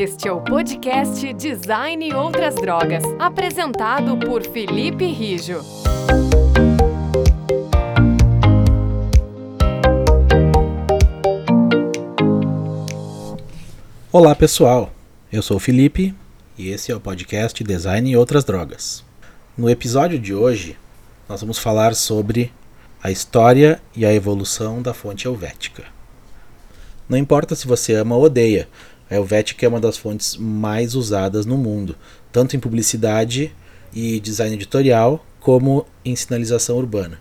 Este é o podcast Design e Outras Drogas, apresentado por Felipe Rijo. Olá pessoal, eu sou o Felipe e esse é o podcast Design e Outras Drogas. No episódio de hoje, nós vamos falar sobre a história e a evolução da fonte helvética. Não importa se você ama ou odeia, a Helvetica é uma das fontes mais usadas no mundo, tanto em publicidade e design editorial, como em sinalização urbana.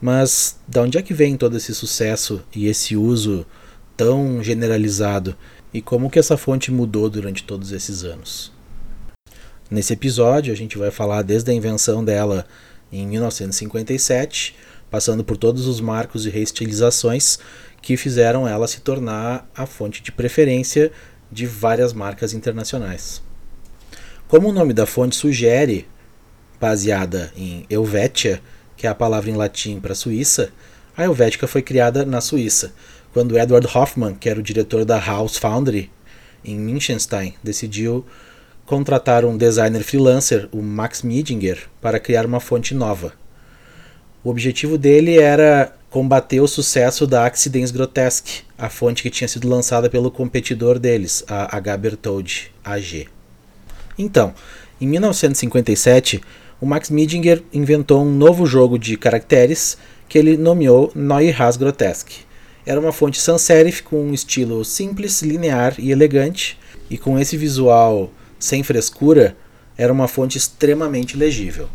Mas de onde é que vem todo esse sucesso e esse uso tão generalizado e como que essa fonte mudou durante todos esses anos? Nesse episódio a gente vai falar desde a invenção dela em 1957, passando por todos os marcos e reestilizações que fizeram ela se tornar a fonte de preferência de várias marcas internacionais. Como o nome da fonte sugere, baseada em Helvetia, que é a palavra em latim para Suíça, a Helvética foi criada na Suíça, quando Edward Hoffman, que era o diretor da House Foundry em Münchenstein, decidiu contratar um designer freelancer, o Max Miedinger, para criar uma fonte nova. O objetivo dele era combater o sucesso da Accidents Grotesque, a fonte que tinha sido lançada pelo competidor deles, a H. Bertoldi AG. Então, em 1957, o Max Miedinger inventou um novo jogo de caracteres que ele nomeou Neue Grotesque. Era uma fonte sans serif com um estilo simples, linear e elegante, e com esse visual sem frescura, era uma fonte extremamente legível.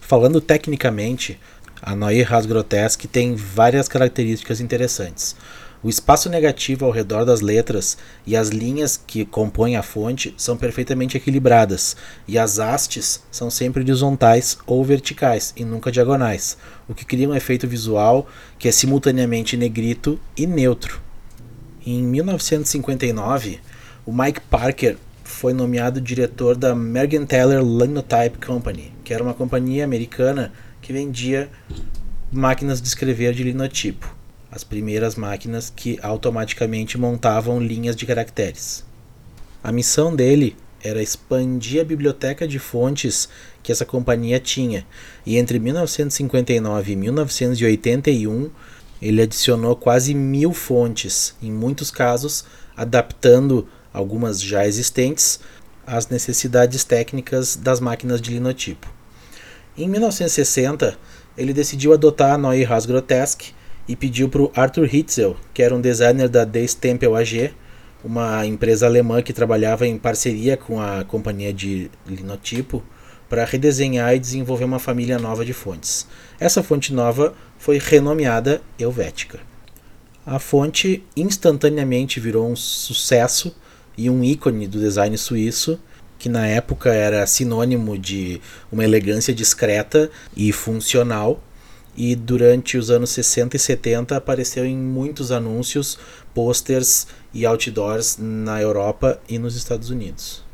Falando tecnicamente, a Neue Grotesque tem várias características interessantes. O espaço negativo ao redor das letras e as linhas que compõem a fonte são perfeitamente equilibradas, e as hastes são sempre horizontais ou verticais e nunca diagonais, o que cria um efeito visual que é simultaneamente negrito e neutro. Em 1959, o Mike Parker foi nomeado diretor da Mergenthaler Linotype Company, que era uma companhia americana que vendia máquinas de escrever de linotipo as primeiras máquinas que automaticamente montavam linhas de caracteres. A missão dele era expandir a biblioteca de fontes que essa companhia tinha, e entre 1959 e 1981 ele adicionou quase mil fontes, em muitos casos adaptando algumas já existentes às necessidades técnicas das máquinas de linotipo. Em 1960, ele decidiu adotar a Neue Grotesque e pediu para o Arthur Hitzel, que era um designer da D Stempel AG, uma empresa alemã que trabalhava em parceria com a companhia de linotipo, para redesenhar e desenvolver uma família nova de fontes. Essa fonte nova foi renomeada Helvética. A fonte instantaneamente virou um sucesso e um ícone do design suíço, que na época era sinônimo de uma elegância discreta e funcional, e durante os anos 60 e 70 apareceu em muitos anúncios, posters e outdoors na Europa e nos Estados Unidos.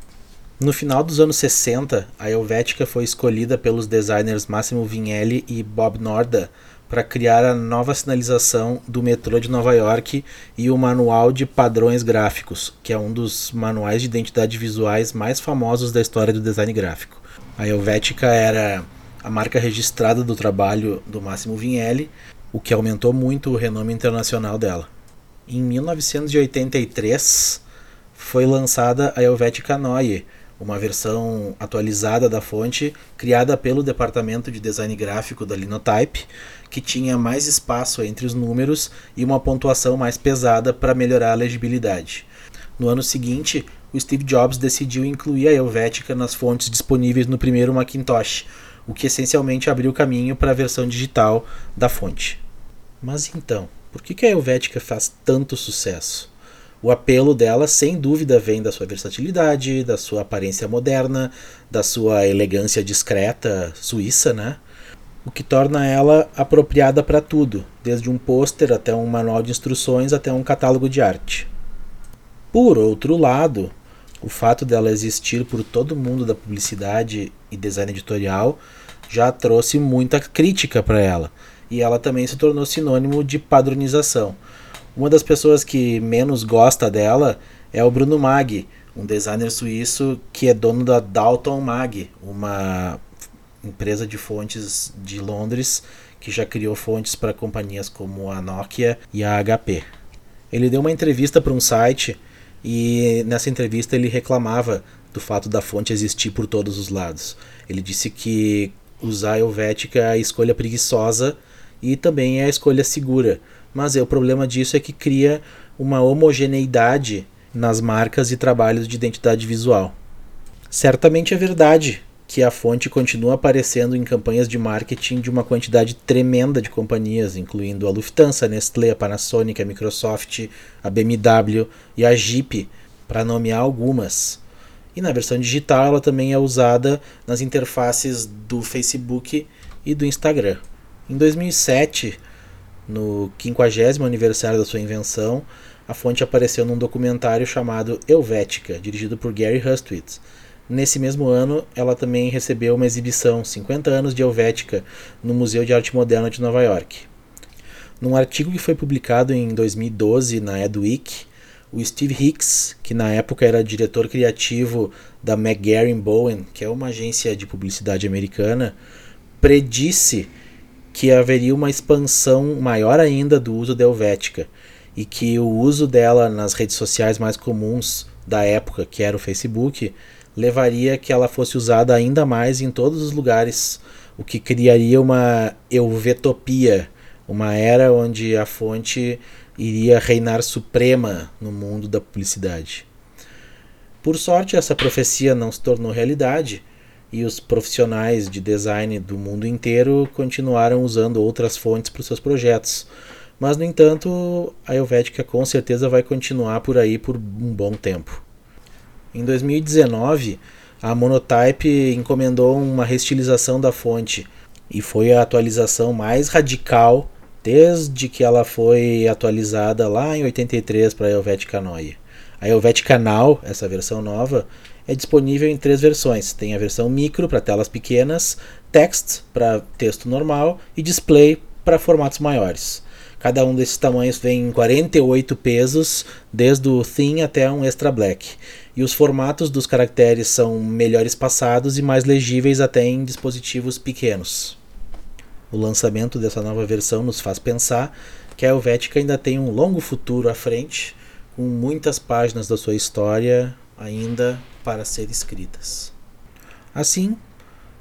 No final dos anos 60, a Helvética foi escolhida pelos designers Massimo Vignelli e Bob Norda para criar a nova sinalização do metrô de Nova York e o Manual de Padrões Gráficos, que é um dos manuais de identidade visuais mais famosos da história do design gráfico. A Helvética era a marca registrada do trabalho do Máximo Vinelli, o que aumentou muito o renome internacional dela. Em 1983 foi lançada a Helvetica Neue, uma versão atualizada da fonte criada pelo departamento de design gráfico da Linotype, que tinha mais espaço entre os números e uma pontuação mais pesada para melhorar a legibilidade. No ano seguinte, o Steve Jobs decidiu incluir a Helvetica nas fontes disponíveis no primeiro Macintosh, o que essencialmente abriu caminho para a versão digital da fonte. Mas então, por que a Helvética faz tanto sucesso? O apelo dela, sem dúvida, vem da sua versatilidade, da sua aparência moderna, da sua elegância discreta suíça, né? O que torna ela apropriada para tudo, desde um pôster até um manual de instruções até um catálogo de arte. Por outro lado, o fato dela existir por todo mundo da publicidade e design editorial já trouxe muita crítica para ela. E ela também se tornou sinônimo de padronização. Uma das pessoas que menos gosta dela é o Bruno Maggi, um designer suíço que é dono da Dalton Mag, uma empresa de fontes de Londres que já criou fontes para companhias como a Nokia e a HP. Ele deu uma entrevista para um site e nessa entrevista ele reclamava do fato da fonte existir por todos os lados. Ele disse que usar Helvética é a escolha preguiçosa e também é a escolha segura. Mas é, o problema disso é que cria uma homogeneidade nas marcas e trabalhos de identidade visual. Certamente é verdade que a fonte continua aparecendo em campanhas de marketing de uma quantidade tremenda de companhias, incluindo a Lufthansa, a Nestlé, a Panasonic, a Microsoft, a BMW e a Jeep, para nomear algumas. E na versão digital ela também é usada nas interfaces do Facebook e do Instagram. Em 2007, no 50 aniversário da sua invenção, a fonte apareceu num documentário chamado Helvética, dirigido por Gary Hustwit. Nesse mesmo ano, ela também recebeu uma exibição 50 anos de Helvética no Museu de Arte Moderna de Nova York. Num artigo que foi publicado em 2012 na Edweek, o Steve Hicks, que na época era diretor criativo da McGarren Bowen, que é uma agência de publicidade americana, predisse que haveria uma expansão maior ainda do uso da Helvética e que o uso dela nas redes sociais mais comuns da época, que era o Facebook, levaria que ela fosse usada ainda mais em todos os lugares, o que criaria uma euvetopia, uma era onde a fonte iria reinar suprema no mundo da publicidade. Por sorte, essa profecia não se tornou realidade e os profissionais de design do mundo inteiro continuaram usando outras fontes para os seus projetos. Mas, no entanto, a Helvética com certeza vai continuar por aí por um bom tempo. Em 2019, a Monotype encomendou uma restilização da fonte e foi a atualização mais radical desde que ela foi atualizada lá em 83 para a Helvetica Neue. A Helvetica Now, essa versão nova, é disponível em três versões. Tem a versão micro para telas pequenas, text para texto normal e display para formatos maiores. Cada um desses tamanhos vem em 48 pesos, desde o thin até um extra black. E os formatos dos caracteres são melhor espaçados e mais legíveis até em dispositivos pequenos. O lançamento dessa nova versão nos faz pensar que a Helvética ainda tem um longo futuro à frente, com muitas páginas da sua história ainda para ser escritas. Assim,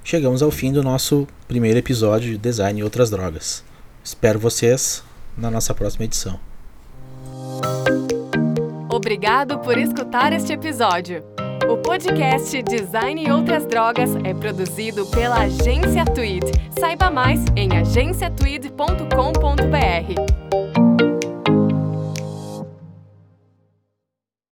chegamos ao fim do nosso primeiro episódio de Design e Outras Drogas. Espero vocês na nossa próxima edição. Obrigado por escutar este episódio. O podcast Design e Outras Drogas é produzido pela Agência Tweed. Saiba mais em agenciatweed.com.br.